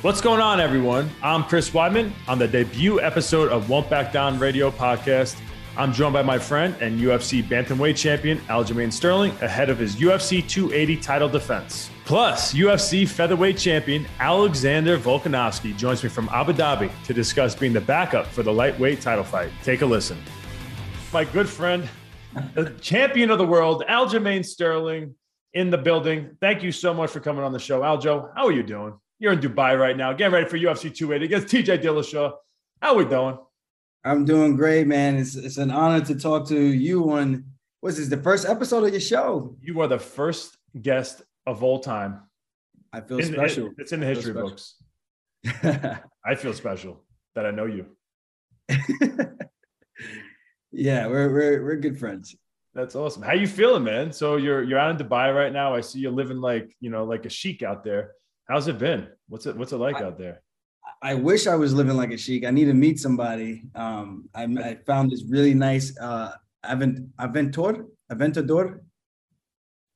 What's going on, everyone? I'm Chris Weidman on the debut episode of Won't Back Down Radio podcast. I'm joined by my friend and UFC bantamweight champion Aljamain Sterling ahead of his UFC 280 title defense. Plus, UFC featherweight champion Alexander Volkanovski joins me from Abu Dhabi to discuss being the backup for the lightweight title fight. Take a listen. My good friend, the champion of the world, Aljamain Sterling, in the building. Thank you so much for coming on the show. Aljo, how are you doing? You're in Dubai right now, getting ready for UFC 280 against TJ Dillashaw. How we doing? I'm doing great, man. It's it's an honor to talk to you on what's this, the first episode of your show. You are the first guest of all time. I feel In- special. it- it's in the history books. I feel special that I know you. yeah, we're we're we're good friends. That's awesome. How you feeling, man? So you're you're out in Dubai right now. I see you living like you know like a sheik out there. How's it been? What's it What's it like I- out there? I wish I was living like a sheik. I need to meet somebody. Um, I, I found this really nice uh Avent Aventor Aventador.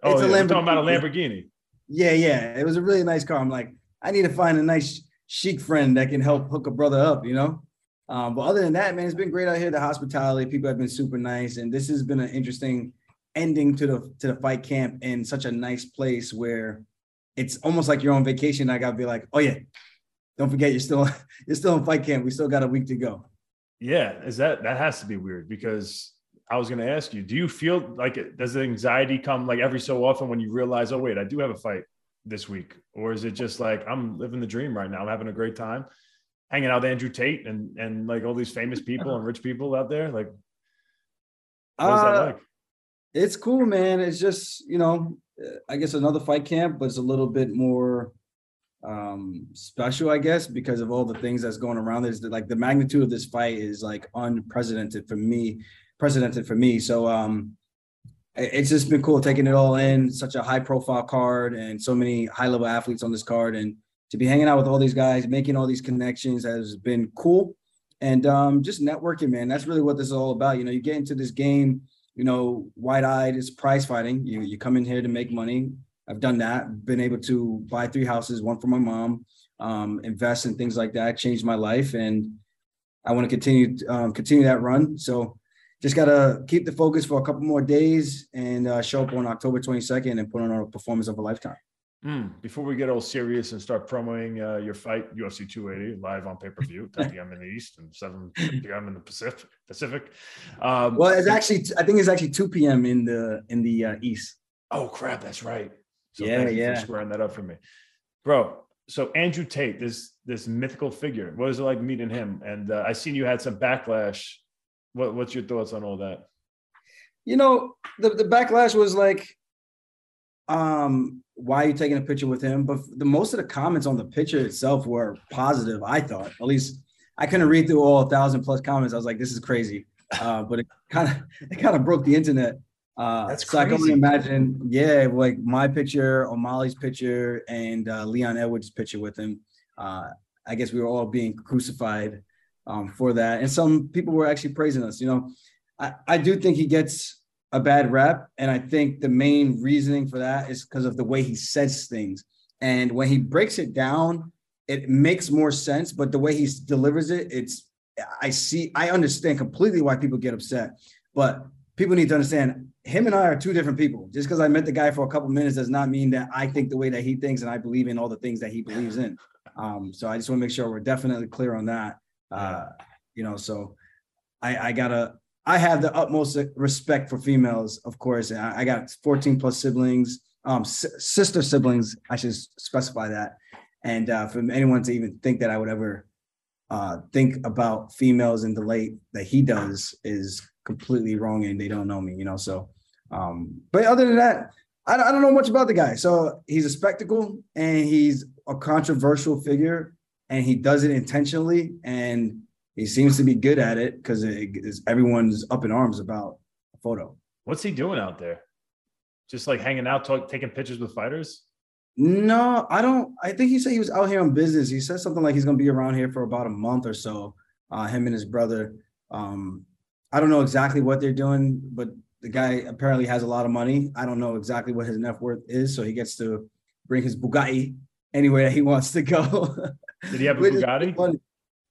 Oh, It's a yeah, we're talking about a Lamborghini. Lamborghini. Yeah, yeah. It was a really nice car. I'm like, I need to find a nice sheik friend that can help hook a brother up, you know? Um, but other than that, man, it's been great out here. The hospitality, people have been super nice. And this has been an interesting ending to the to the fight camp in such a nice place where it's almost like you're on vacation. I gotta be like, oh yeah, don't forget you're still you're still in fight camp. We still got a week to go. Yeah, is that that has to be weird because I was going to ask you, do you feel like it, does the anxiety come like every so often when you realize, oh wait, I do have a fight this week, or is it just like I'm living the dream right now, I'm having a great time, hanging out with Andrew Tate and and like all these famous people and rich people out there, like what is that Uh, like? It's cool, man. It's just, you know, I guess another fight camp, but it's a little bit more um special, I guess, because of all the things that's going around. There's like the magnitude of this fight is like unprecedented for me, precedented for me. So um it's just been cool taking it all in, such a high profile card and so many high level athletes on this card. And to be hanging out with all these guys, making all these connections has been cool. And um just networking, man. That's really what this is all about. You know, you get into this game you know, wide eyed is prize fighting. You you come in here to make money. I've done that. Been able to buy three houses, one for my mom, um, invest in things like that. Changed my life, and I want to continue um, continue that run. So just gotta keep the focus for a couple more days and uh, show up on October 22nd and put on a performance of a lifetime. Mm, before we get all serious and start promoting uh, your fight, UFC 280 live on pay per view, 10 p.m. in the East and 7 p.m. in the Pacific. Pacific. Um, Well, it's actually I think it's actually 2 p.m. in the in the uh, East. Oh crap, that's right. So Yeah, thank you yeah. for squaring that up for me. Bro, so Andrew Tate, this this mythical figure, What is it like meeting him? And uh, I seen you had some backlash. What what's your thoughts on all that? you know the, the backlash was like um why are you taking a picture with him? But the most of the comments on the picture itself were positive i thought. At least i couldn't read through all a thousand plus comments. I was like this is crazy. Uh but it kind of it kind of broke the internet. Uh That's so i can only imagine yeah like my picture o'malley's picture and uh, leon edwards picture with him. Uh i guess we were all being crucified um for that. And some people were actually praising us you know? I, I do think he gets a bad rep. And I think the main reasoning for that is because of the way he says things. And when he breaks it down, it makes more sense. But the way he delivers it, it's, I see, I understand completely why people get upset. But people need to understand him and I are two different people. Just because I met the guy for a couple minutes does not mean that I think the way that he thinks and I believe in all the things that he believes in. Um, so I just want to make sure we're definitely clear on that. Uh, you know, so I, I gotta I have the utmost respect for females, of course. And I, got 14 plus siblings, um, s- sister siblings. I should specify that. And uh, for anyone to even think that I would ever uh, think about females in the late that he does is completely wrong, and they don't know me, you know. So, um, but other than that, I, I don't know much about the guy. So he's a spectacle, and he's a controversial figure, and he does it intentionally, and he seems to be good at it because everyone's up in arms about a photo. What's he doing out there? Just like hanging out, talk, taking pictures with fighters? No, I don't. I think he said he was out here on business. He said something like he's gonna be around here for about a month or so. Uh, him and his brother. Um, I don't know exactly what they're doing, but the guy apparently has a lot of money. I don't know exactly what his net worth is, so he gets to bring his Bugatti anywhere that he wants to go. Did he have a Bugatti?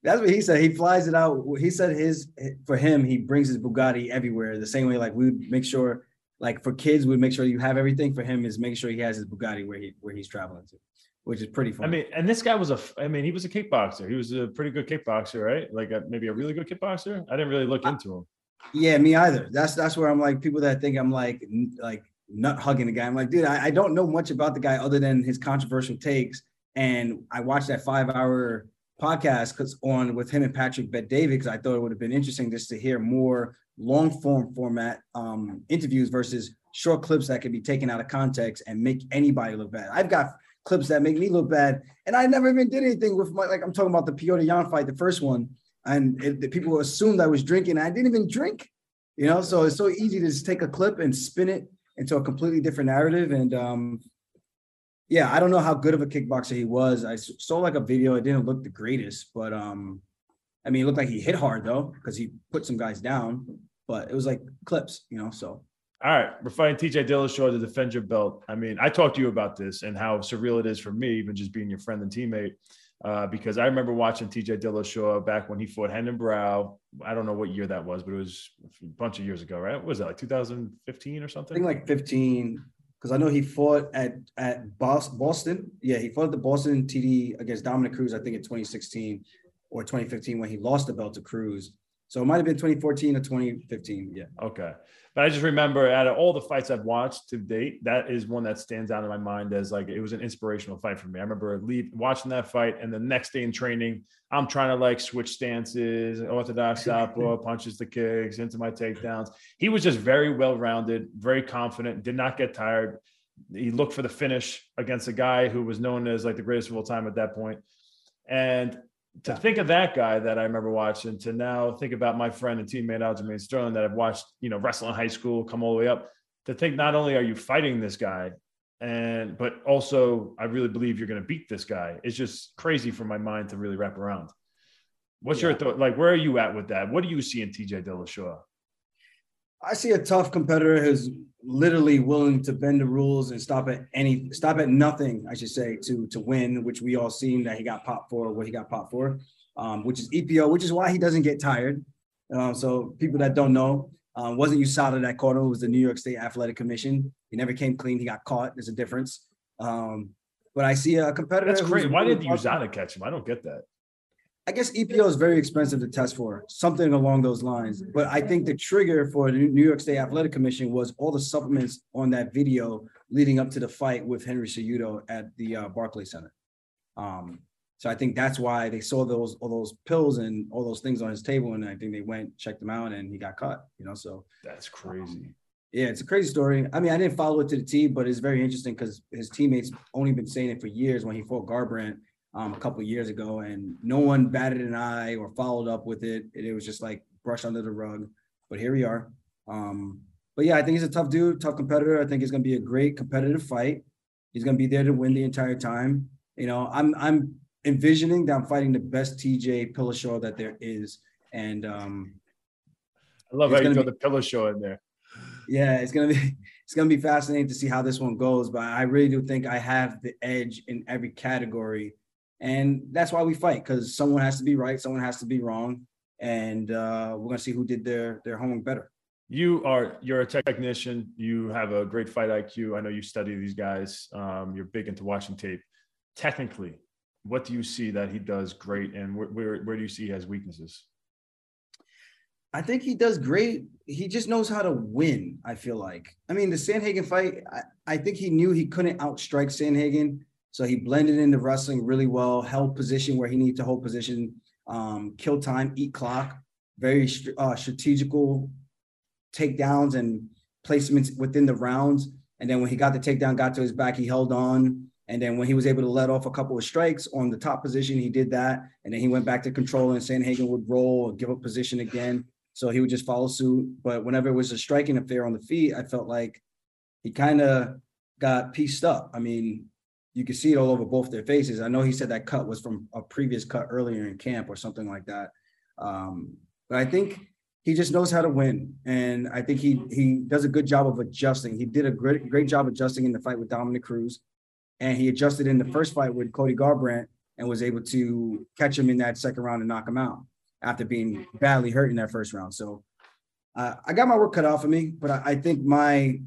That's what he said. He flies it out. He said his for him, he brings his Bugatti everywhere. The same way, like we would make sure, like for kids, we'd make sure you have everything. For him, is making sure he has his Bugatti where he where he's traveling to, which is pretty fun. I mean, and this guy was a, I mean, he was a kickboxer. He was a pretty good kickboxer, right? Like a, maybe a really good kickboxer. I didn't really look into him. Yeah, me either. That's that's where I'm like people that think I'm like like nut hugging the guy. I'm like, dude, I, I don't know much about the guy other than his controversial takes. And I watched that five hour podcast because on with him and Patrick Bet David because I thought it would have been interesting just to hear more long form format um, interviews versus short clips that can be taken out of context and make anybody look bad. I've got clips that make me look bad, and I never even did anything with my like I'm talking about the Petr Yan fight, the first one, and it, the people assumed I was drinking. I didn't even drink, you know. So it's so easy to just take a clip and spin it into a completely different narrative, and um, yeah, I don't know how good of a kickboxer he was. I saw like a video. It didn't look the greatest, but um, I mean, it looked like he hit hard though because he put some guys down. But it was like clips, you know. So. All right, we're fighting TJ Dillashaw to defend your belt. I mean, I talked to you about this and how surreal it is for me, even just being your friend and teammate. Uh, because I remember watching TJ Dillashaw back when he fought Renan Barão. I don't know what year that was, but it was a bunch of years ago, right? What was that like 2015 or something? I think like 15 because I know he fought at at Boston. Yeah, he fought at the Boston TD against Dominick Cruz. I think in 2016 or 2015 when he lost the belt to Cruz. So it might have been 2014 or 2015. Yeah. Okay. But I just remember out of all the fights I've watched to date, that is one that stands out in my mind as like it was an inspirational fight for me. I remember leave, watching that fight, and the next day in training, I'm trying to like switch stances, orthodox southpaw, uh, punches the kicks into my takedowns. He was just very well rounded, very confident, did not get tired. He looked for the finish against a guy who was known as like the greatest of all time at that point. And to think of that guy that I remember watching to now think about my friend and teammate Aljamain Sterling that I've watched, you know, wrestle in high school, come all the way up to think not only are you fighting this guy and but also I really believe you're going to beat this guy. It's just crazy for my mind to really wrap around. What's yeah. your thought? Like, where are you at with that? What do you see in TJ Dillashaw? I see a tough competitor who's literally willing to bend the rules and stop at any stop at nothing, I should say, to to win, which we all seen that he got popped for what he got popped for, um, which is EPO, which is why he doesn't get tired. Uh, so people that don't know, um, wasn't USADA that caught him, it was the New York State Athletic Commission. He never came clean, he got caught. There's a difference. Um, but I see a competitor. That's crazy. Why did USADA catch him? I don't get that. I guess EPO is very expensive to test for, something along those lines. But I think the trigger for the New York State Athletic Commission was all the supplements on that video leading up to the fight with Henry Cejudo at the uh, Barclay Center. Um, so I think that's why they saw those all those pills and all those things on his table, and I think they went checked them out, and he got caught. You know, so that's crazy. Um, yeah, it's a crazy story. I mean, I didn't follow it to the T, but it's very interesting because his teammates only been saying it for years when he fought Garbrandt um, a couple years ago, and no one batted an eye or followed up with it. it. It was just like brushed under the rug. But here we are. Um, but yeah, I think he's a tough dude, tough competitor. I think it's going to be a great competitive fight. He's going to be there to win the entire time. You know, I'm I'm envisioning that I'm fighting the best TJ Dillashaw that there is, and um, I love how you throw be, the Dillashaw in there. Yeah, it's gonna be it's gonna be fascinating to see how this one goes. But I really do think I have the edge in every category and that's why we fight because someone has to be right, someone has to be wrong, and uh, we're gonna see who did their their homework better. You are you're a technician. You have a great fight IQ. I know you study these guys. Um, you're big into watching tape. Technically, what do you see that he does great, and where where, where do you see he has weaknesses? I think he does great. He just knows how to win. I feel like. I mean, the Sandhagen fight. I, I think he knew he couldn't outstrike Sandhagen so he blended into wrestling really well, held position where he needed to hold position, um, kill time, eat clock, very uh, strategical takedowns and placements within the rounds. And then when he got the takedown, got to his back, he held on. And then when he was able to let off a couple of strikes on the top position, he did that. And then he went back to control, and Sandhagen would roll or give up position again. So he would just follow suit. But whenever it was a striking affair on the feet, I felt like he kind of got pieced up. I mean, you can see it all over both their faces. I know he said that cut was from a previous cut earlier in camp or something like that. Um, but I think he just knows how to win, and I think he he does a good job of adjusting. He did a great great job adjusting in the fight with Dominick Cruz, and he adjusted in the first fight with Cody Garbrandt. and was able to catch him in that second round and knock him out after being badly hurt in that first round. So uh, I got my work cut out for me, but I, I think my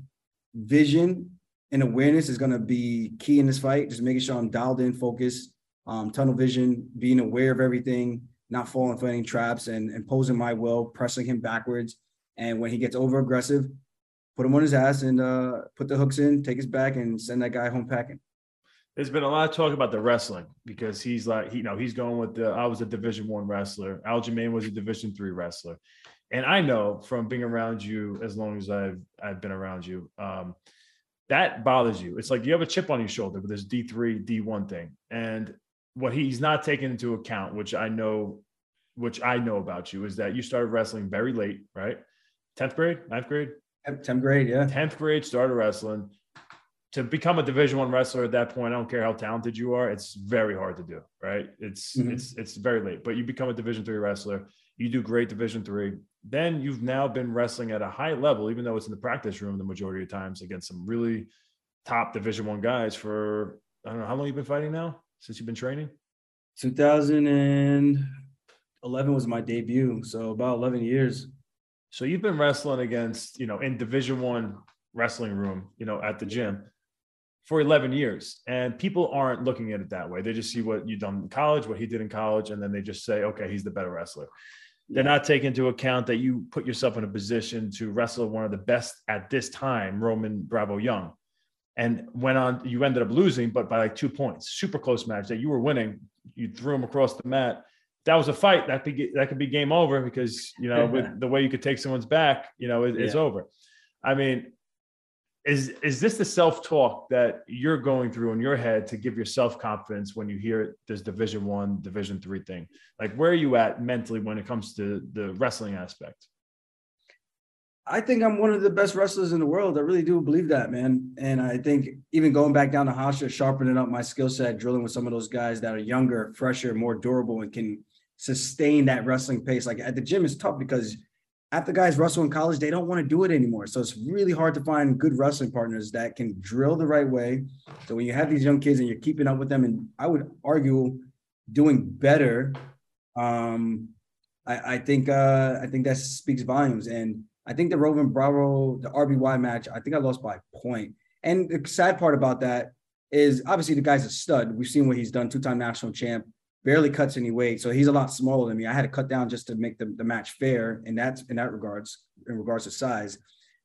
vision and awareness is going to be key in this fight. Just making sure I'm dialed in, focused, um, tunnel vision, being aware of everything, not falling for any traps, and imposing my will, pressing him backwards. And when he gets over aggressive, put him on his ass and uh, put the hooks in, take his back, and send that guy home packing. There's been a lot of talk about the wrestling because he's like, you know, he's going with the. I was a Division One wrestler. Aljamain was a Division Three wrestler, and I know from being around you as long as I've I've been around you, um, that bothers you. It's like you have a chip on your shoulder with this D three D one thing, and what he's not taking into account, which I know, which I know about you, is that you started wrestling very late, right? Tenth grade, ninth grade, tenth grade, yeah. Tenth grade, started wrestling. To become a Division One wrestler at that point, I don't care how talented you are, it's very hard to do, right? It's mm-hmm. it's it's very late. But you become a Division Three wrestler, you do great Division Three. Then you've now been wrestling at a high level, even though it's in the practice room the majority of times against some really top Division One guys for I don't know how long you've been fighting now since you've been training. 2011 was my debut, so about 11 years. So you've been wrestling against, you know, in Division One wrestling room, you know, at the gym for 11 years. And people aren't looking at it that way. They just see what you've done in college, what he did in college, and then they just say, okay, he's the better wrestler. They're not taking into account that you put yourself in a position to wrestle one of the best at this time, Roman Bravo Young. And went on, you ended up losing, but by like two points, super close match that you were winning. You threw him across the mat that was a fight that could that could be game over because you know with the way you could take someone's back, you know, it, it's yeah. over. I mean, is is this the self talk that you're going through in your head to give yourself confidence when you hear this Division One, Division Three thing? Like, where are you at mentally when it comes to the wrestling aspect? I think I'm one of the best wrestlers in the world. I really do believe that, man. And I think even going back down to Hofstra, sharpening up my skill set, drilling with some of those guys that are younger, fresher, more durable, and can sustain that wrestling pace. Like at the gym, it's tough because after guys wrestle in college, they don't want to do it anymore. So it's really hard to find good wrestling partners that can drill the right way. So when you have these young kids and you're keeping up with them, and I would argue doing better, um, I, I think uh, I think that speaks volumes. And I think the Roman Bravo, the RBY match, I think I lost by a point. And the sad part about that is obviously the guy's a stud. We've seen what he's done, two-time national champ barely cuts any weight. So he's a lot smaller than me. I had to cut down just to make the, the match fair in that in that regards, in regards to size.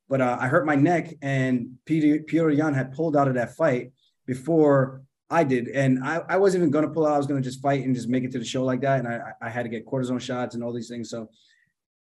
But uh, I hurt my neck, and Peter Yan had pulled out of that fight before I did, and I, I wasn't even going to pull out. I was going to just fight and just make it to the show like that. And I, I had to get cortisone shots and all these things. So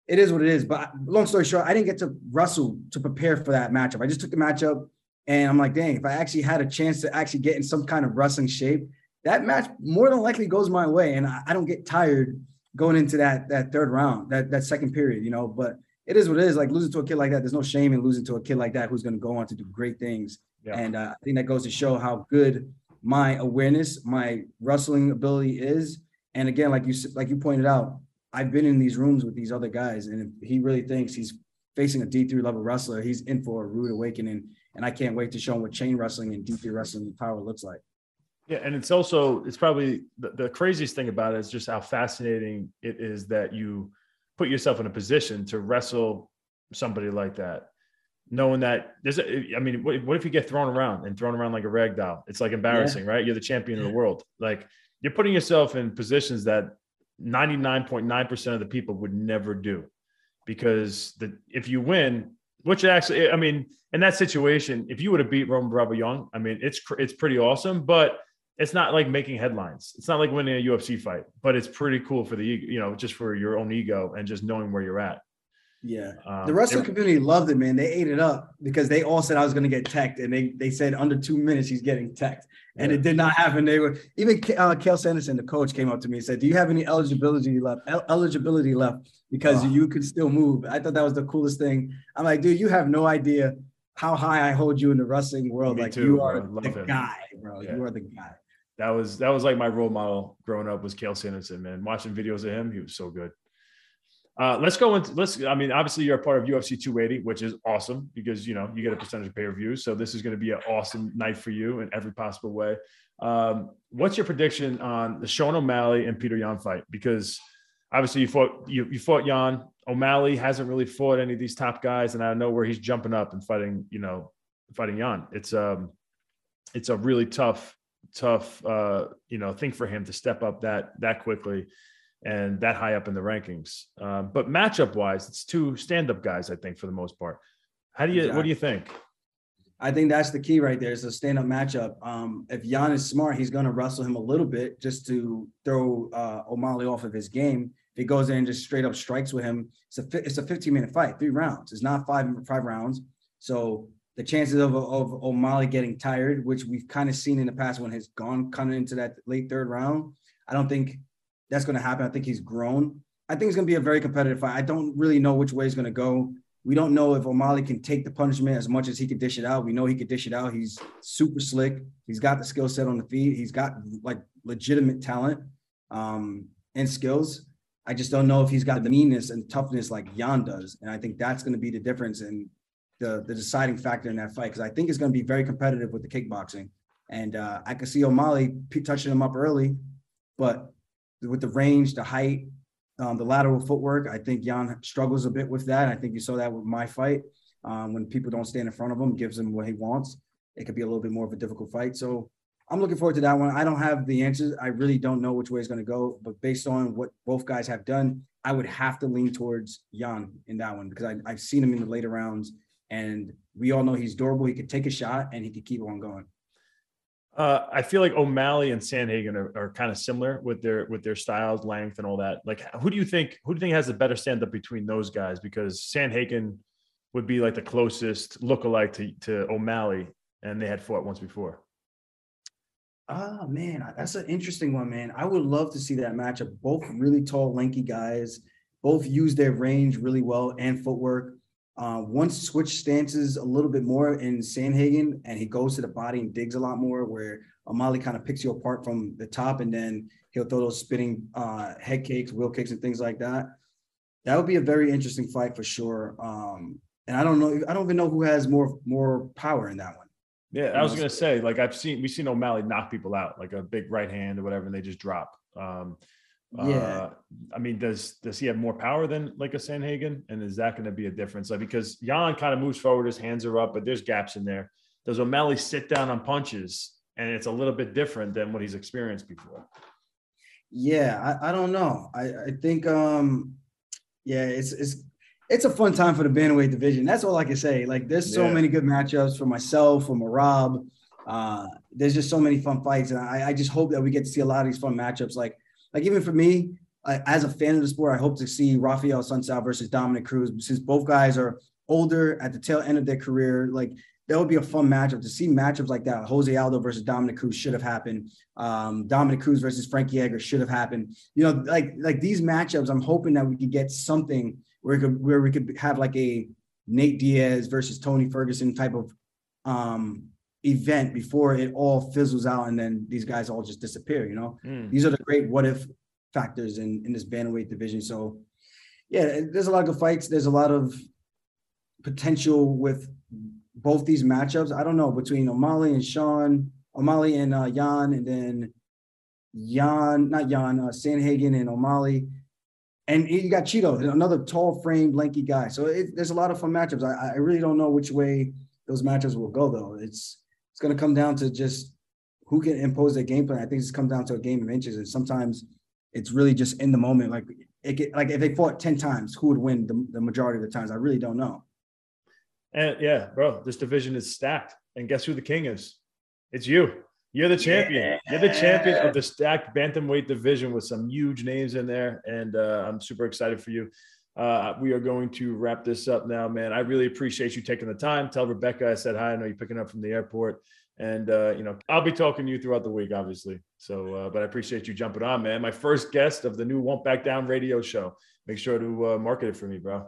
it is what it is. But long story short, I didn't get to wrestle to prepare for that matchup. I just took the matchup, and I'm like, dang, if I actually had a chance to actually get in some kind of wrestling shape, that match more than likely goes my way, and I, I don't get tired going into that that third round, that that second period, you know. But it is what it is. Like losing to a kid like that, there's no shame in losing to a kid like that who's going to go on to do great things. Yeah. And uh, I think that goes to show how good my awareness, my wrestling ability is. And again, like you like you pointed out, I've been in these rooms with these other guys, and if he really thinks he's facing a D3 level wrestler, he's in for a rude awakening. And I can't wait to show him what chain wrestling and D3 wrestling power looks like. Yeah, and it's also it's probably the, the, craziest thing about it is just how fascinating it is that you put yourself in a position to wrestle somebody like that, knowing that there's a, I mean, what, what if you get thrown around and thrown around like a rag doll? It's like embarrassing, yeah. right? You're the champion of the world. Like you're putting yourself in positions that 99.9% of the people would never do because the if you win, which actually, I mean, in that situation, if you would have beat Roman Bravo Young, I mean, it's it's pretty awesome, but it's not like making headlines. It's not like winning a UFC fight, but it's pretty cool for the you know just for your own ego and just knowing where you're at. Yeah, um, the wrestling community loved it, man. They ate it up because they all said I was going to get teched, and they they said under two minutes he's getting teched, and yeah. it did not happen. They were even uh, Cael Sanderson, the coach, came up to me and said, "Do you have any eligibility left? El- eligibility left because you could still move?" I thought that was the coolest thing. I'm like, dude, you have no idea how high I hold you in the wrestling world. Me like too, you are the guy, bro. Yeah. You are the guy that was that was like my role model growing up was Cael Sanderson, man. Watching videos of him, he was so good. Uh, let's go into let's. I mean, obviously you're a part of UFC 280, which is awesome because you know you get a percentage of pay per view. So this is going to be an awesome night for you in every possible way. Um, what's your prediction on the Sean O'Malley and Peter Yan fight? Because obviously you fought you, you fought Yan. O'Malley hasn't really fought any of these top guys, and I know where he's jumping up and fighting. You know, fighting Yan. It's um, it's a really tough, tough uh, you know thing for him to step up that that quickly and that high up in the rankings. Um, but matchup wise, it's two stand up guys, I think, for the most part. How do you, exactly. what do you think? I think that's the key right there. It's a stand up matchup. Um, if Yan is smart, he's going to wrestle him a little bit just to throw uh, O'Malley off of his game. If he goes in and just straight up strikes with him, it's a it's a 15 minute fight, three rounds. It's not five five rounds. So the chances of, of O'Malley getting tired, which we've kind of seen in the past when he's gone kind of into that late third round, I don't think that's going to happen. I think he's grown. I think it's going to be a very competitive fight. I don't really know which way he's going to go. We don't know if O'Malley can take the punishment as much as he can dish it out. We know he can dish it out. He's super slick. He's got the skill set on the feet. He's got like legitimate talent um, and skills. I just don't know if he's got the meanness and toughness like Yan does. And I think that's going to be the difference and the, the deciding factor in that fight because I think it's going to be very competitive with the kickboxing. And uh, I can see O'Malley touching him up early, but with the range, the height, um, the lateral footwork. I think Yan struggles a bit with that. I think you saw that with my fight. Um, when people don't stand in front of him, gives him what he wants. It could be a little bit more of a difficult fight. So I'm looking forward to that one. I don't have the answers. I really don't know which way it's going to go. But based on what both guys have done, I would have to lean towards Yan in that one because I, I've seen him in the later rounds, and we all know he's durable. He could take a shot and he could keep on going. Uh, I feel like O'Malley and Sandhagen are, are kind of similar with their with their styles, length, and all that. Like, who do you think who do you think has a better stand up between those guys? Because Sandhagen would be like the closest lookalike to to O'Malley, and they had fought once before. Ah, man, that's an interesting one, man. I would love to see that matchup. Both really tall, lanky guys, both use their range really well and footwork. Uh, once switch stances a little bit more in Sandhagen, and he goes to the body and digs a lot more, where O'Malley kind of picks you apart from the top, and then he'll throw those spinning uh, head kicks, wheel kicks, and things like that. That would be a very interesting fight for sure. Um, and I don't know, I don't even know who has more more power in that one. Yeah, I was gonna say, like I've seen we've seen O'Malley knock people out, like a big right hand or whatever, and they just drop. Um, yeah. Uh, I mean, does does he have more power than like a Sandhagen? And is that going to be a difference? Like because Yan kind of moves forward, his hands are up, but there's gaps in there. Does O'Malley sit down on punches? And it's a little bit different than what he's experienced before. Yeah, I, I don't know. I, I think um yeah, it's it's it's a fun time for the bantamweight division. That's all I can say. Like there's so yeah. many good matchups for myself, for Merab. Uh, there's just so many fun fights, and I, I just hope that we get to see a lot of these fun matchups. Like like even for me, as a fan of the sport, I hope to see Rafael Assunção versus Dominick Cruz since both guys are older at the tail end of their career. Like that would be a fun matchup to see matchups like that. Jose Aldo versus Dominick Cruz should have happened. Um, Dominick Cruz versus Frankie Edgar should have happened. You know, like like these matchups, I'm hoping that we could get something where we could where we could have like a Nate Diaz versus Tony Ferguson type of um, event before it all fizzles out and then these guys all just disappear. You know, mm. these are the great what if factors in in this bantamweight division. So, yeah, there's a lot of good fights. There's a lot of potential with both these matchups. I don't know between O'Malley and Sean, O'Malley and uh, Yan, and then Yan, not Yan, uh, Sandhagen and O'Malley. And you got Chito, another tall framed, lanky guy. So it, there's a lot of fun matchups. I, I really don't know which way those matchups will go, though. It's it's going to come down to just who can impose their game plan. I think it's come down to a game of inches, and sometimes it's really just in the moment. Like it, get, like if they fought ten times, who would win the, the majority of the times? I really don't know. And yeah, bro, this division is stacked. And guess who the king is? It's you. You're the champion. Yeah. You're the champion of the stacked bantamweight division with some huge names in there, and uh, I'm super excited for you. Uh, we are going to wrap this up now, man. I really appreciate you taking the time. Tell Rebecca I said hi. I know you're picking up from the airport, and uh, you know I'll be talking to you throughout the week, obviously. So, uh, but I appreciate you jumping on, man. My first guest of the new Won't Back Down radio show. Make sure to uh, market it for me, bro.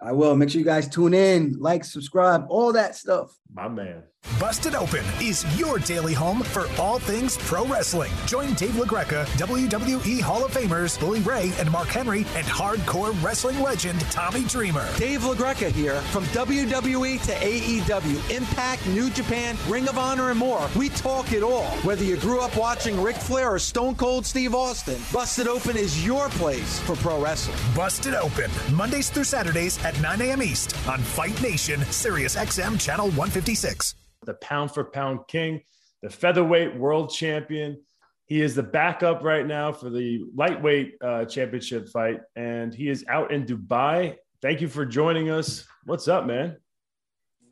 I will. Make sure you guys tune in, like, subscribe, all that stuff. My man. Busted Open is your daily home for all things pro wrestling. Join Dave LaGreca, WWE Hall of Famers Bully Ray and Mark Henry, and hardcore wrestling legend Tommy Dreamer. Dave LaGreca here from WWE to AEW, Impact, New Japan, Ring of Honor, and more. We talk it all. Whether you grew up watching Ric Flair or Stone Cold Steve Austin, Busted Open is your place for pro wrestling. Busted Open, Mondays through Saturdays at 9 a.m. East on Fight Nation, Sirius XM Channel 156 the pound for pound king, the featherweight world champion. He is the backup right now for the lightweight uh, championship fight, and he is out in Dubai. Thank you for joining us. What's up, man?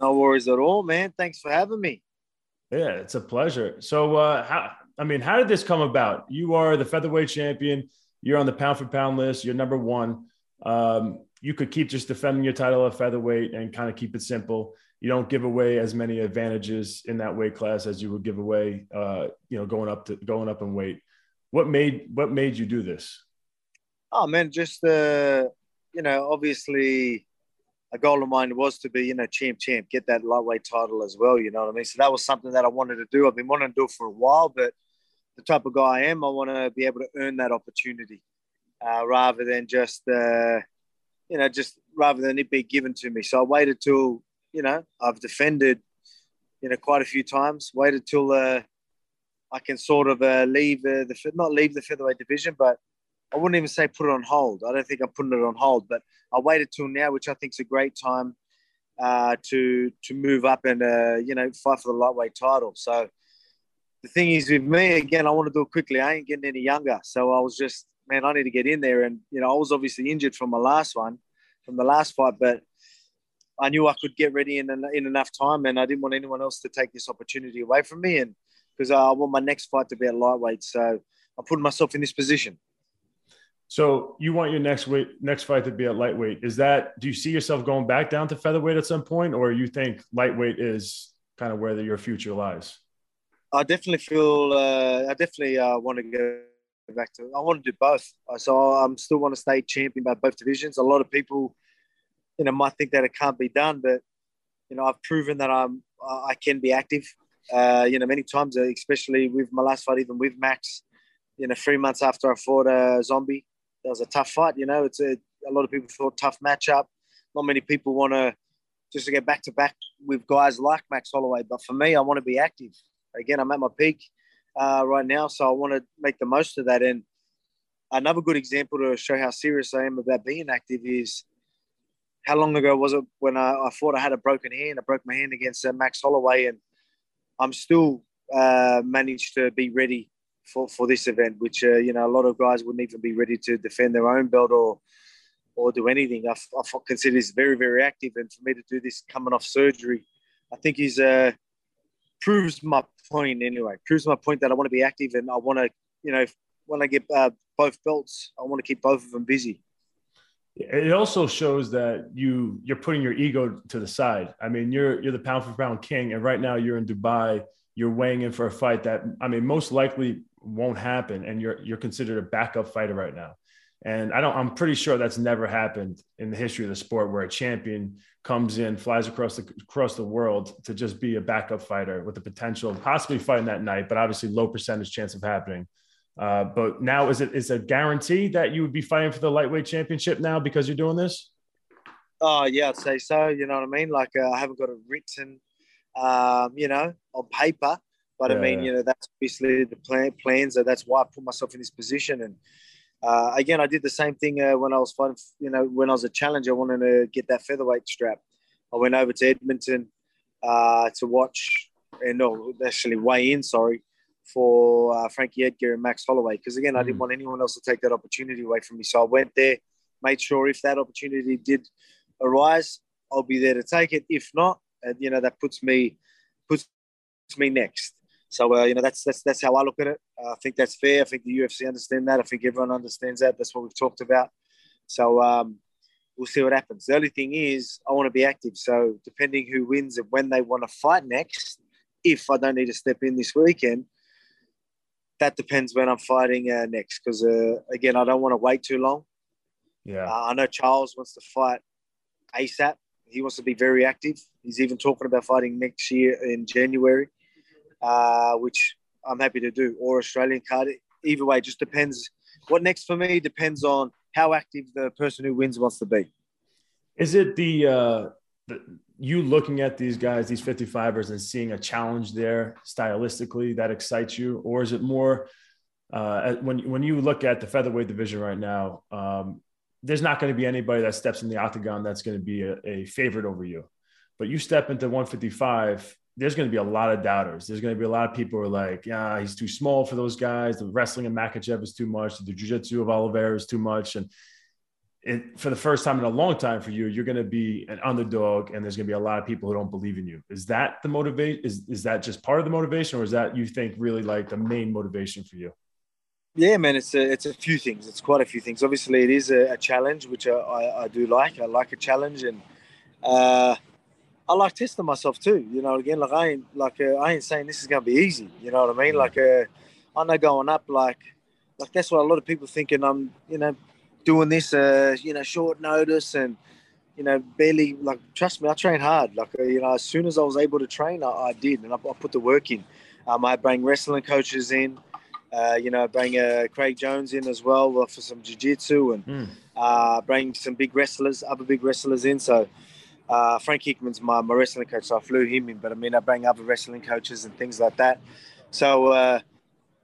No worries at all, man. Thanks for having me. Yeah, it's a pleasure. So, uh, how, I mean, how did this come about? You are the featherweight champion. You're on the pound for pound list. You're number one. Um, you could keep just defending your title at featherweight and kind of keep it simple you don't give away as many advantages in that weight class as you would give away, uh, you know, going up to going up in weight. What made what made you do this? Oh man, just uh, you know, obviously, a goal of mine was to be you know champ champ, get that lightweight title as well. You know what I mean? So that was something that I wanted to do. I've been wanting to do it for a while, but the type of guy I am, I want to be able to earn that opportunity uh, rather than just uh, you know just rather than it be given to me. So I waited till you know, I've defended, you know, quite a few times. Waited till uh, I can sort of uh, leave uh, the not leave the featherweight division, but I wouldn't even say put it on hold. I don't think I'm putting it on hold, but I waited till now, which I think is a great time uh, to to move up and uh, you know fight for the lightweight title. So the thing is with me again, I want to do it quickly. I ain't getting any younger, so I was just man, I need to get in there. And you know, I was obviously injured from my last one, from the last fight, but I knew I could get ready in, in enough time, and I didn't want anyone else to take this opportunity away from me. And because I want my next fight to be at lightweight, so I'm putting myself in this position. So you want your next weight, next fight to be at lightweight? Is that? Do you see yourself going back down to featherweight at some point, or you think lightweight is kind of where the, your future lies? I definitely feel. Uh, I definitely uh, want to go back to. I want to do both. So I'm still want to stay champion by both divisions. A lot of people you know might think that it can't be done, but you know I've proven that I'm I can be active. Uh, you know, many times, uh, especially with my last fight, even with Max. You know, three months after I fought a zombie, that was a tough fight. You know, it's a, a lot of people thought tough matchup. Not many people want to just to get back to back with guys like Max Holloway. But for me, I want to be active. Again, I'm at my peak uh, right now, so I want to make the most of that. And another good example to show how serious I am about being active is how long ago was it when I, I thought I had a broken hand? I broke my hand against uh, Max Holloway, and I'm still uh, managed to be ready for, for this event, which uh, you know a lot of guys wouldn't even be ready to defend their own belt or or do anything. I, I consider this very very active, and for me to do this coming off surgery, I think is uh, proves my point anyway. Proves my point that I want to be active and I want to you know when I get uh, both belts, I want to keep both of them busy it also shows that you you're putting your ego to the side. I mean, you're you're the pound for pound king, and right now you're in Dubai. You're weighing in for a fight that I mean, most likely won't happen, and you're you're considered a backup fighter right now. And I don't. I'm pretty sure that's never happened in the history of the sport, where a champion comes in, flies across the across the world to just be a backup fighter with the potential of possibly fighting that night, but obviously low percentage chance of happening. Uh, but now is it is a guarantee that you would be fighting for the lightweight championship now because you're doing this? Oh yeah, I'd say so. You know what I mean? Like uh, I haven't got it written, um, you know, on paper. But yeah. I mean, you know, that's obviously the plan, plans. So that's why I put myself in this position. And uh, again, I did the same thing uh, when I was fighting. You know, when I was a challenger, I wanted to get that featherweight strap. I went over to Edmonton uh, to watch and no, actually weigh in. Sorry, for uh, Frankie Edgar and Max Holloway because again, I didn't hmm. want anyone else to take that opportunity away from me. So I went there, made sure if that opportunity did arise, I'll be there to take it. If not, uh, you know, that puts me puts me next. So uh, you know, that's that's that's how I look at it. Uh, I think that's fair. I think the UFC understand that. I think everyone understands that. That's what we've talked about. So um, we'll see what happens. The only thing is, I want to be active. So depending who wins and when they want to fight next, if I don't need to step in this weekend, that depends when I'm fighting uh, next. Because uh, again, I don't want to wait too long. Yeah, uh, I know Charles wants to fight ASAP. He wants to be very active. He's even talking about fighting next year in January, uh, which I'm happy to do, or Australian card. Either way, just depends. What next for me depends on how active the person who wins wants to be. Is it the, uh, the you looking at these guys, these 55ers, and seeing a challenge there stylistically that excites you, or is it more uh, when when you look at the featherweight division right now? Um, there's not going to be anybody that steps in the octagon that's going to be a, a favorite over you. But you step into 155, there's going to be a lot of doubters. There's going to be a lot of people who are like, yeah, he's too small for those guys. The wrestling of Makhachev is too much. The jiu-jitsu of Oliveira is too much. And it, for the first time in a long time for you, you're going to be an underdog, and there's going to be a lot of people who don't believe in you. Is that the motivate? Is is that just part of the motivation, or is that you think really like the main motivation for you? Yeah, man, it's a it's a few things. It's quite a few things. Obviously, it is a, a challenge, which I, I, I, do like. I like a challenge, and uh, I like testing myself too. You know, again, like I ain't like uh, I ain't saying this is gonna be easy. You know what I mean? Like uh, I know going up, like like that's what a lot of people thinking. I'm you know doing this, uh, you know, short notice and you know barely like trust me, I train hard. Like uh, you know, as soon as I was able to train, I, I did, and I, I, put the work in. Um, I bring wrestling coaches in. Uh, you know, bring uh, Craig Jones in as well uh, for some jiu-jitsu and mm. uh, bring some big wrestlers, other big wrestlers in. So uh, Frank Hickman's my, my wrestling coach, so I flew him in. But I mean, I bring other wrestling coaches and things like that. So, uh,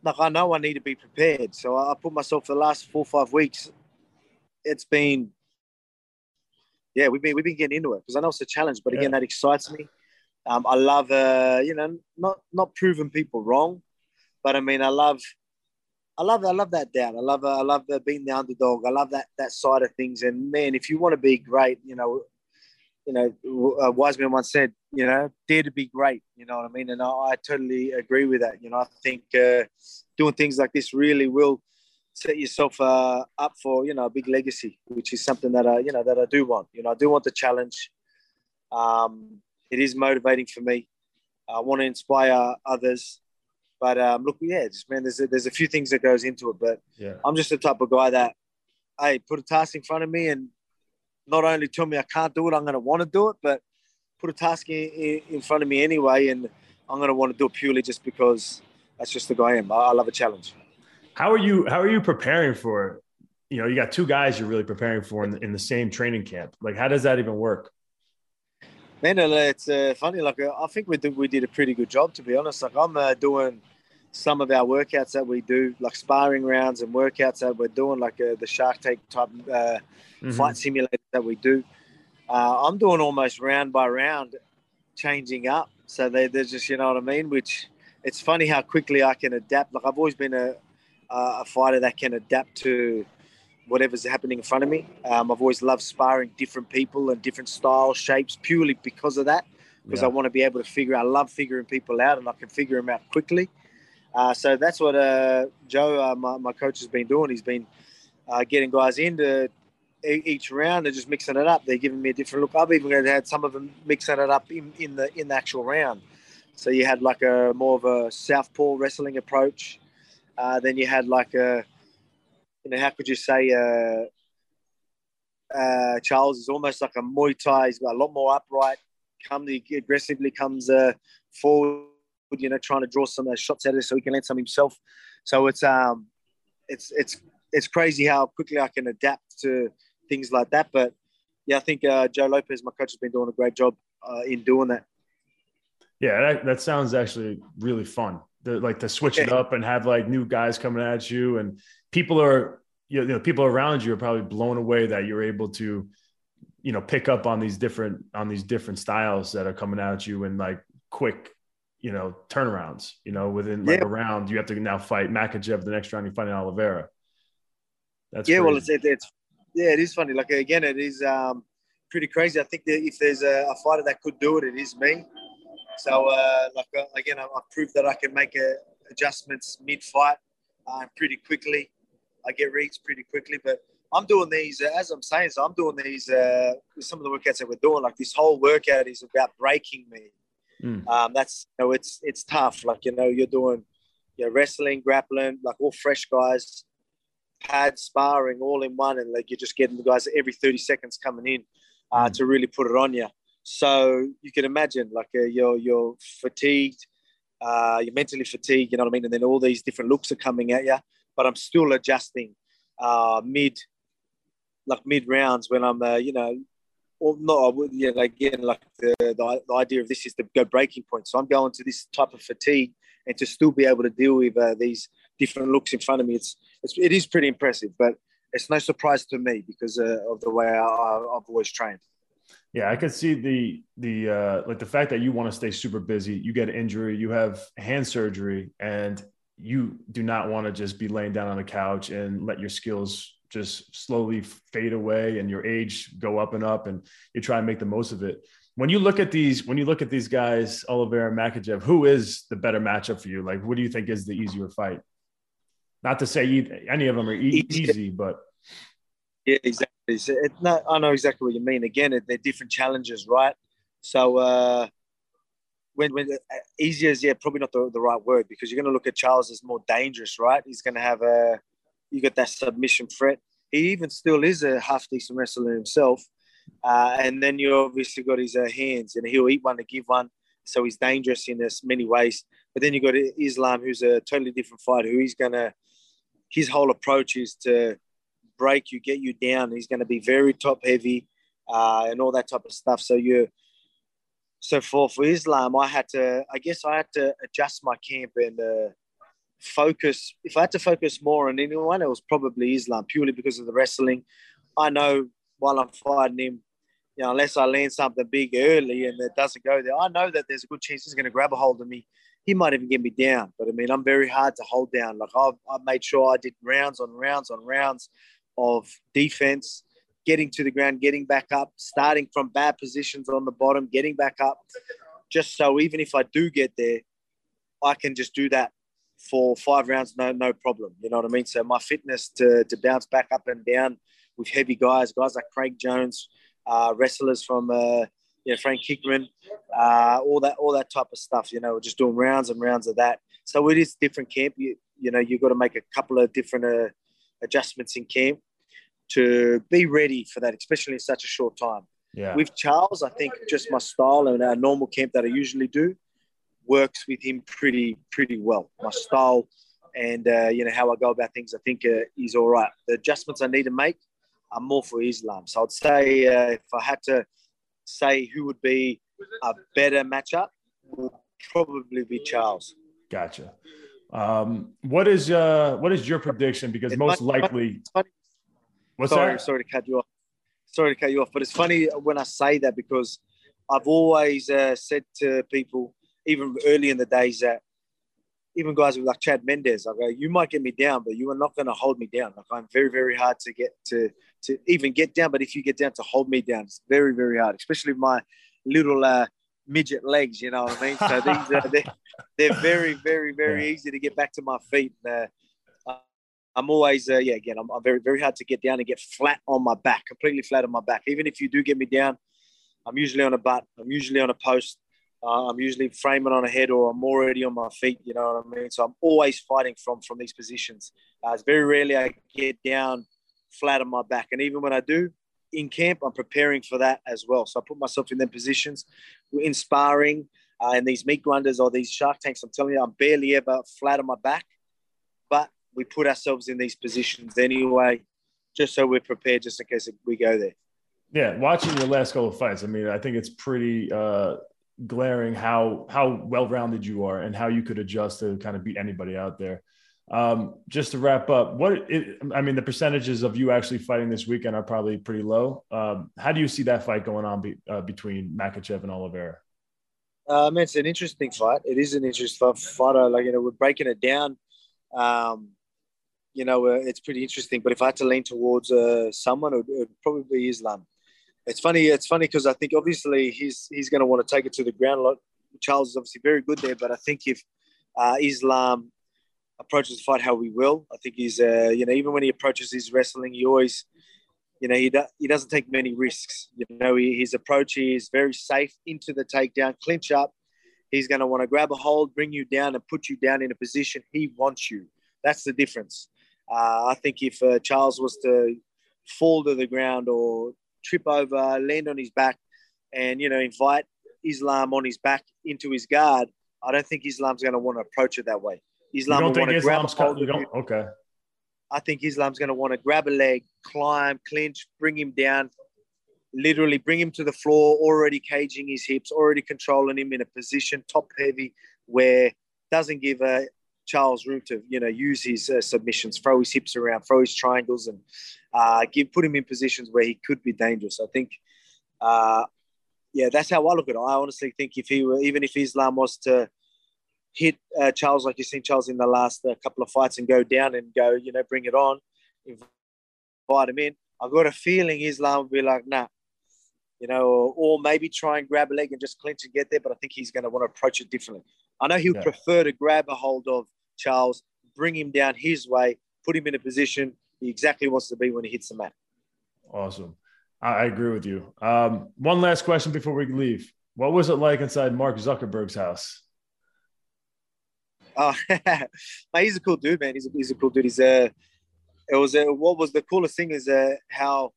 like, I know I need to be prepared. So I, I put myself for the last four or five weeks. It's been, yeah, we've been we've been getting into it because I know it's a challenge, but again, yeah. that excites me. Um, I love, you know, not not proving people wrong but I mean, I love, I love, I love that doubt. I love, I love being the underdog. I love that that side of things. And man, if you want to be great, you know, you know, a wise Wiseman once said, you know, dare to be great. You know what I mean? And I, I totally agree with that. You know, I think uh, doing things like this really will set yourself uh, up for you know a big legacy, which is something that I you know that I do want. You know, I do want the challenge. Um, it is motivating for me. I want to inspire others. But um, look, yeah, just man, there's a, there's a few things that goes into it. But yeah. I'm just the type of guy that, hey, put a task in front of me and not only tell me I can't do it, I'm going to want to do it, but put a task in, in front of me anyway, and I'm going to want to do it purely just because that's just the guy I am. I, I love a challenge. How are you? How are you preparing for? It? You know, you got two guys you're really preparing for in, the, in the same training camp. Like, how does that even work? Man, it's uh, funny. Like, uh, I think we did, we did a pretty good job, to be honest. Like, I'm uh, doing some of our workouts that we do, like sparring rounds and workouts that we're doing, like uh, the Shark Tank type uh, mm-hmm. fight simulator that we do. Uh, I'm doing almost round by round, changing up. So they, they're just, you know what I mean? Which it's funny how quickly I can adapt. Like I've always been a, a fighter that can adapt to whatever's happening in front of me. Um, I've always loved sparring different people and different styles, shapes, purely because of that. Because yeah. I want to be able to figure. Out I love figuring people out, and I can figure them out quickly. Uh, so that's what uh, Joe, uh, my, my, coach, has been doing. He's been uh, getting guys into each round and just mixing it up. They're giving me a different look. I've even had some of them mixing it up in, in the in the actual round. So you had like a more of a southpaw wrestling approach. Uh, then you had like a, you know, how could you say? Uh, Charles is almost like a Muay Thai. He's got a lot more upright. Come aggressively comes forward you know, trying to draw some of those shots out of it so he can land some himself. So it's um, it's it's it's crazy how quickly I can adapt to things like that. But yeah, I think uh, Joe Lopez, my coach, has been doing a great job uh, in doing that. Yeah, that, that sounds actually really fun. The, like to switch it up and have like new guys coming at you, and people are you know people around you are probably blown away that you're able to you know pick up on these different on these different styles that are coming at you in like quick you know, turnarounds, you know, within like yeah. a round, you have to now fight Makhachev the next round, you're fighting Oliveira. That's yeah, crazy. well, it's, it, it's, yeah, it is funny. Like, again, it is um, pretty crazy. I think that if there's a, a fighter that could do it, it is me. So, uh, like, uh, again, I, proved that I can make a, adjustments mid fight uh, pretty quickly. I get reads pretty quickly, but I'm doing these, uh, as I'm saying, so I'm doing these, uh, some of the workouts that we're doing. Like, this whole workout is about breaking me Mm. Um, that's you know, it's it's tough. Like you know, you're doing you know, wrestling, grappling, like all fresh guys, pad sparring all in one, and like you're just getting the guys every 30 seconds coming in. uh, mm. to really put it on you. So you can imagine, like uh, you're you're fatigued, uh, you're mentally fatigued. You know what I mean? And then all these different looks are coming at you. But I'm still adjusting uh, mid, like mid rounds when I'm, uh, you know, or not. Yeah, again, like the, the, the idea of this is the go breaking point. So I'm going to this type of fatigue and to still be able to deal with uh, these different looks in front of me. It's, it's it is pretty impressive, but it's no surprise to me because uh, of the way I, I've always trained. Yeah, I could see the the uh, like the fact that you want to stay super busy. You get an injury, you have hand surgery, and you do not want to just be laying down on the couch and let your skills just slowly fade away and your age go up and up, and you try and make the most of it. When you look at these, when you look at these guys, Oliveira and Makhachev, who is the better matchup for you? Like, what do you think is the easier fight? Not to say any of them are e- easy, but yeah, exactly. It, no, I know exactly what you mean. Again, they're different challenges, right? So uh, when, when uh, easy is yeah, probably not the, the right word because you're going to look at Charles as more dangerous, right? He's going to have a you got that submission threat. He even still is a half decent wrestler himself, uh, and then you obviously got his uh, hands, and he'll eat one to give one. So he's dangerous in this many ways. But then you got Islam, who's a totally different fighter, who he's gonna. His whole approach is to break you, get you down. He's going to be very top heavy uh, and all that type of stuff. So you, so for for Islam, I had to, I guess I had to adjust my camp and uh, focus. If I had to focus more on anyone, it was probably Islam purely because of the wrestling. I know while I'm fighting him, you know, unless I land something big early and it doesn't go there, I know that there's a good chance he's going to grab a hold of me. He might even get me down, but I mean, I'm very hard to hold down. Like I've, I made sure I did rounds on rounds on rounds of defense, getting to the ground, getting back up, starting from bad positions on the bottom, getting back up, just so even if I do get there, I can just do that for five rounds, no no problem. You know what I mean? So my fitness to, to bounce back up and down with heavy guys, guys like Craig Jones, uh, wrestlers from uh, you know Frank Kickman, uh, all that all that type of stuff. You know, just doing rounds and rounds of that. So it is different camp. You you know you've got to make a couple of different uh, adjustments in camp to be ready for that, especially in such a short time. Yeah. With Charles, I think just my style and our normal camp that I usually do works with him pretty pretty well. My style and uh, you know how I go about things, I think uh, is all right. The adjustments I need to make are more for Islam. So I'd say uh, if I had to say who would be a better matchup, would probably be Charles. Gotcha. Um, what is uh, what is your prediction? Because most likely, what's sorry, that? Sorry to cut you off. Sorry to cut you off, but it's funny when I say that because I've always uh, said to people, even early in the days, that even guys like Chad Mendes, I go, you might get me down, but you are not going to hold me down. Like I'm very, very hard to get to to even get down. But if you get down to hold me down, it's very, very hard, especially my little uh, midget legs. You know what I mean? So these are they're, they're very, very, very yeah. easy to get back to my feet. Uh, I'm always, uh, yeah, again, I'm, I'm, very, very hard to get down and get flat on my back, completely flat on my back. Even if you do get me down, I'm usually on a butt. I'm usually on a post. Uh, I'm usually framing on a head or I'm already on my feet. You know what I mean? So I'm always fighting from from these positions. Uh, it's very rarely I get down flat on my back, and even when I do, in camp, I'm preparing for that as well. So I put myself in them positions. in sparring uh, and these meat grinders or these shark tanks. I'm telling you, I'm barely ever flat on my back, but we put ourselves in these positions anyway, just so we're prepared, just in case we go there. Yeah, watching your last couple of fights, I mean, I think it's pretty uh, glaring how how well rounded you are and how you could adjust to kind of beat anybody out there. Um, just to wrap up, what it, I mean, the percentages of you actually fighting this weekend are probably pretty low. Um, how do you see that fight going on be, uh, between Makhachev and Oliveira? Um, it's an interesting fight. It is an interesting fight. Like you know, we're breaking it down. Um, you know, uh, it's pretty interesting. But if I had to lean towards uh, someone, it would, it would probably be Islam. It's funny. It's funny because I think obviously he's he's going to want to take it to the ground. A lot. Charles is obviously very good there, but I think if uh, Islam approaches the fight how we will. I think he's, uh, you know, even when he approaches his wrestling, he always, you know, he, do, he doesn't take many risks. You know, he, his approach is very safe into the takedown, clinch up. He's going to want to grab a hold, bring you down, and put you down in a position he wants you. That's the difference. Uh, I think if uh, Charles was to fall to the ground or trip over, land on his back, and you know invite Islam on his back into his guard, I don't think Islam's going to want to approach it that way. Islam you don't think Islam's grab you don't, okay. I think Islam's going to want to grab a leg, climb, clinch, bring him down, literally bring him to the floor, already caging his hips, already controlling him in a position top heavy where doesn't give a Charles room to you know use his uh, submissions, throw his hips around, throw his triangles, and uh, give put him in positions where he could be dangerous. I think, uh, yeah, that's how I look at it. I honestly think if he were, even if Islam was to hit uh, Charles like you've seen Charles in the last uh, couple of fights and go down and go, you know, bring it on, invite him in. I've got a feeling Islam would be like, nah, you know, or, or, maybe try and grab a leg and just clinch and get there. But I think he's going to want to approach it differently. I know he'll yeah. prefer to grab a hold of Charles, bring him down his way, put him in a position he exactly wants to be when he hits the mat. Awesome. I, agree with you. Um, one last question before we leave. What was it like inside Mark Zuckerberg's house? Oh, he's a cool dude, man. He's a, he's a cool dude. He's a, uh, it was a, what was the coolest thing is uh, how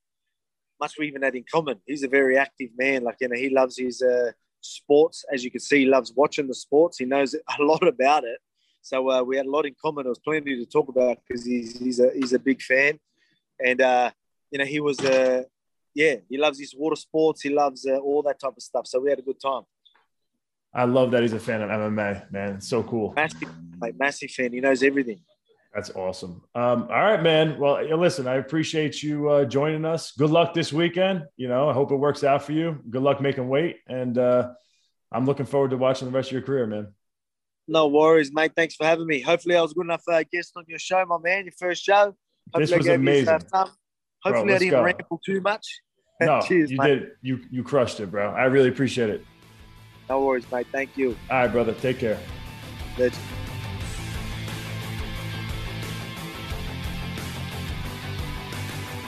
much we even had in common. He's a very active man. Like, you know, he loves his uh, sports. As you can see, he loves watching the sports. He knows a lot about it. So uh, we had a lot in common. There was plenty to talk about because he's, he's, a, he's a big fan. And, uh, you know, he was, uh, yeah, he loves his water sports. He loves uh, all that type of stuff. So we had a good time. I love that he's a fan of MMA, man. It's so cool. Massive, like, massive fan. He knows everything. That's awesome. Um, all right, man. Well, listen, I appreciate you uh, joining us. Good luck this weekend. You know, I hope it works out for you. Good luck making weight, and uh, I'm looking forward to watching the rest of your career, man. No worries, mate. Thanks for having me. Hopefully, I was good enough uh, guest on your show, my man. Your first show. Hopefully this was amazing. Hopefully, bro, I didn't go. ramble too much. No, Cheers, you mate. did. You you crushed it, bro. I really appreciate it. No worries, mate. Thank you. All right, brother. Take care. Let's-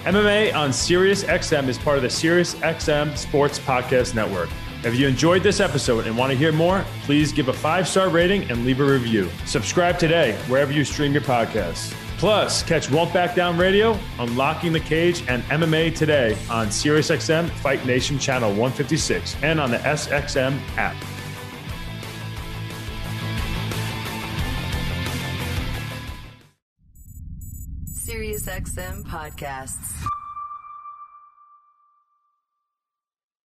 MMA on SiriusXM is part of the SiriusXM Sports Podcast Network. If you enjoyed this episode and want to hear more, please give a five star rating and leave a review. Subscribe today wherever you stream your podcasts. Plus, catch Won't Back Down Radio, Unlocking the Cage, and MMA Today on SiriusXM Fight Nation Channel 156 and on the SXM app. SiriusXM Podcasts.